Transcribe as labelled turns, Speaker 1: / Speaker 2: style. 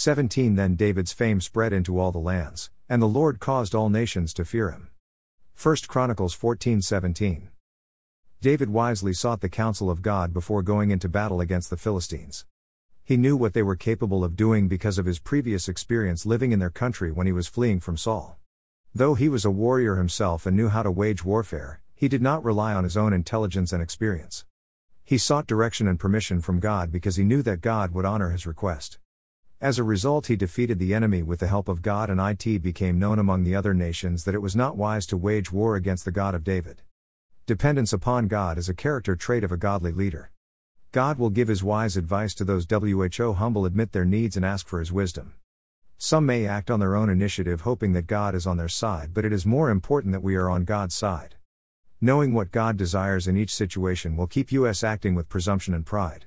Speaker 1: 17 Then David's fame spread into all the lands, and the Lord caused all nations to fear him. 1 Chronicles 14 17. David wisely sought the counsel of God before going into battle against the Philistines. He knew what they were capable of doing because of his previous experience living in their country when he was fleeing from Saul. Though he was a warrior himself and knew how to wage warfare, he did not rely on his own intelligence and experience. He sought direction and permission from God because he knew that God would honor his request. As a result, he defeated the enemy with the help of God, and it became known among the other nations that it was not wise to wage war against the God of David. Dependence upon God is a character trait of a godly leader. God will give his wise advice to those who humble admit their needs and ask for his wisdom. Some may act on their own initiative hoping that God is on their side, but it is more important that we are on God's side. Knowing what God desires in each situation will keep us acting with presumption and pride.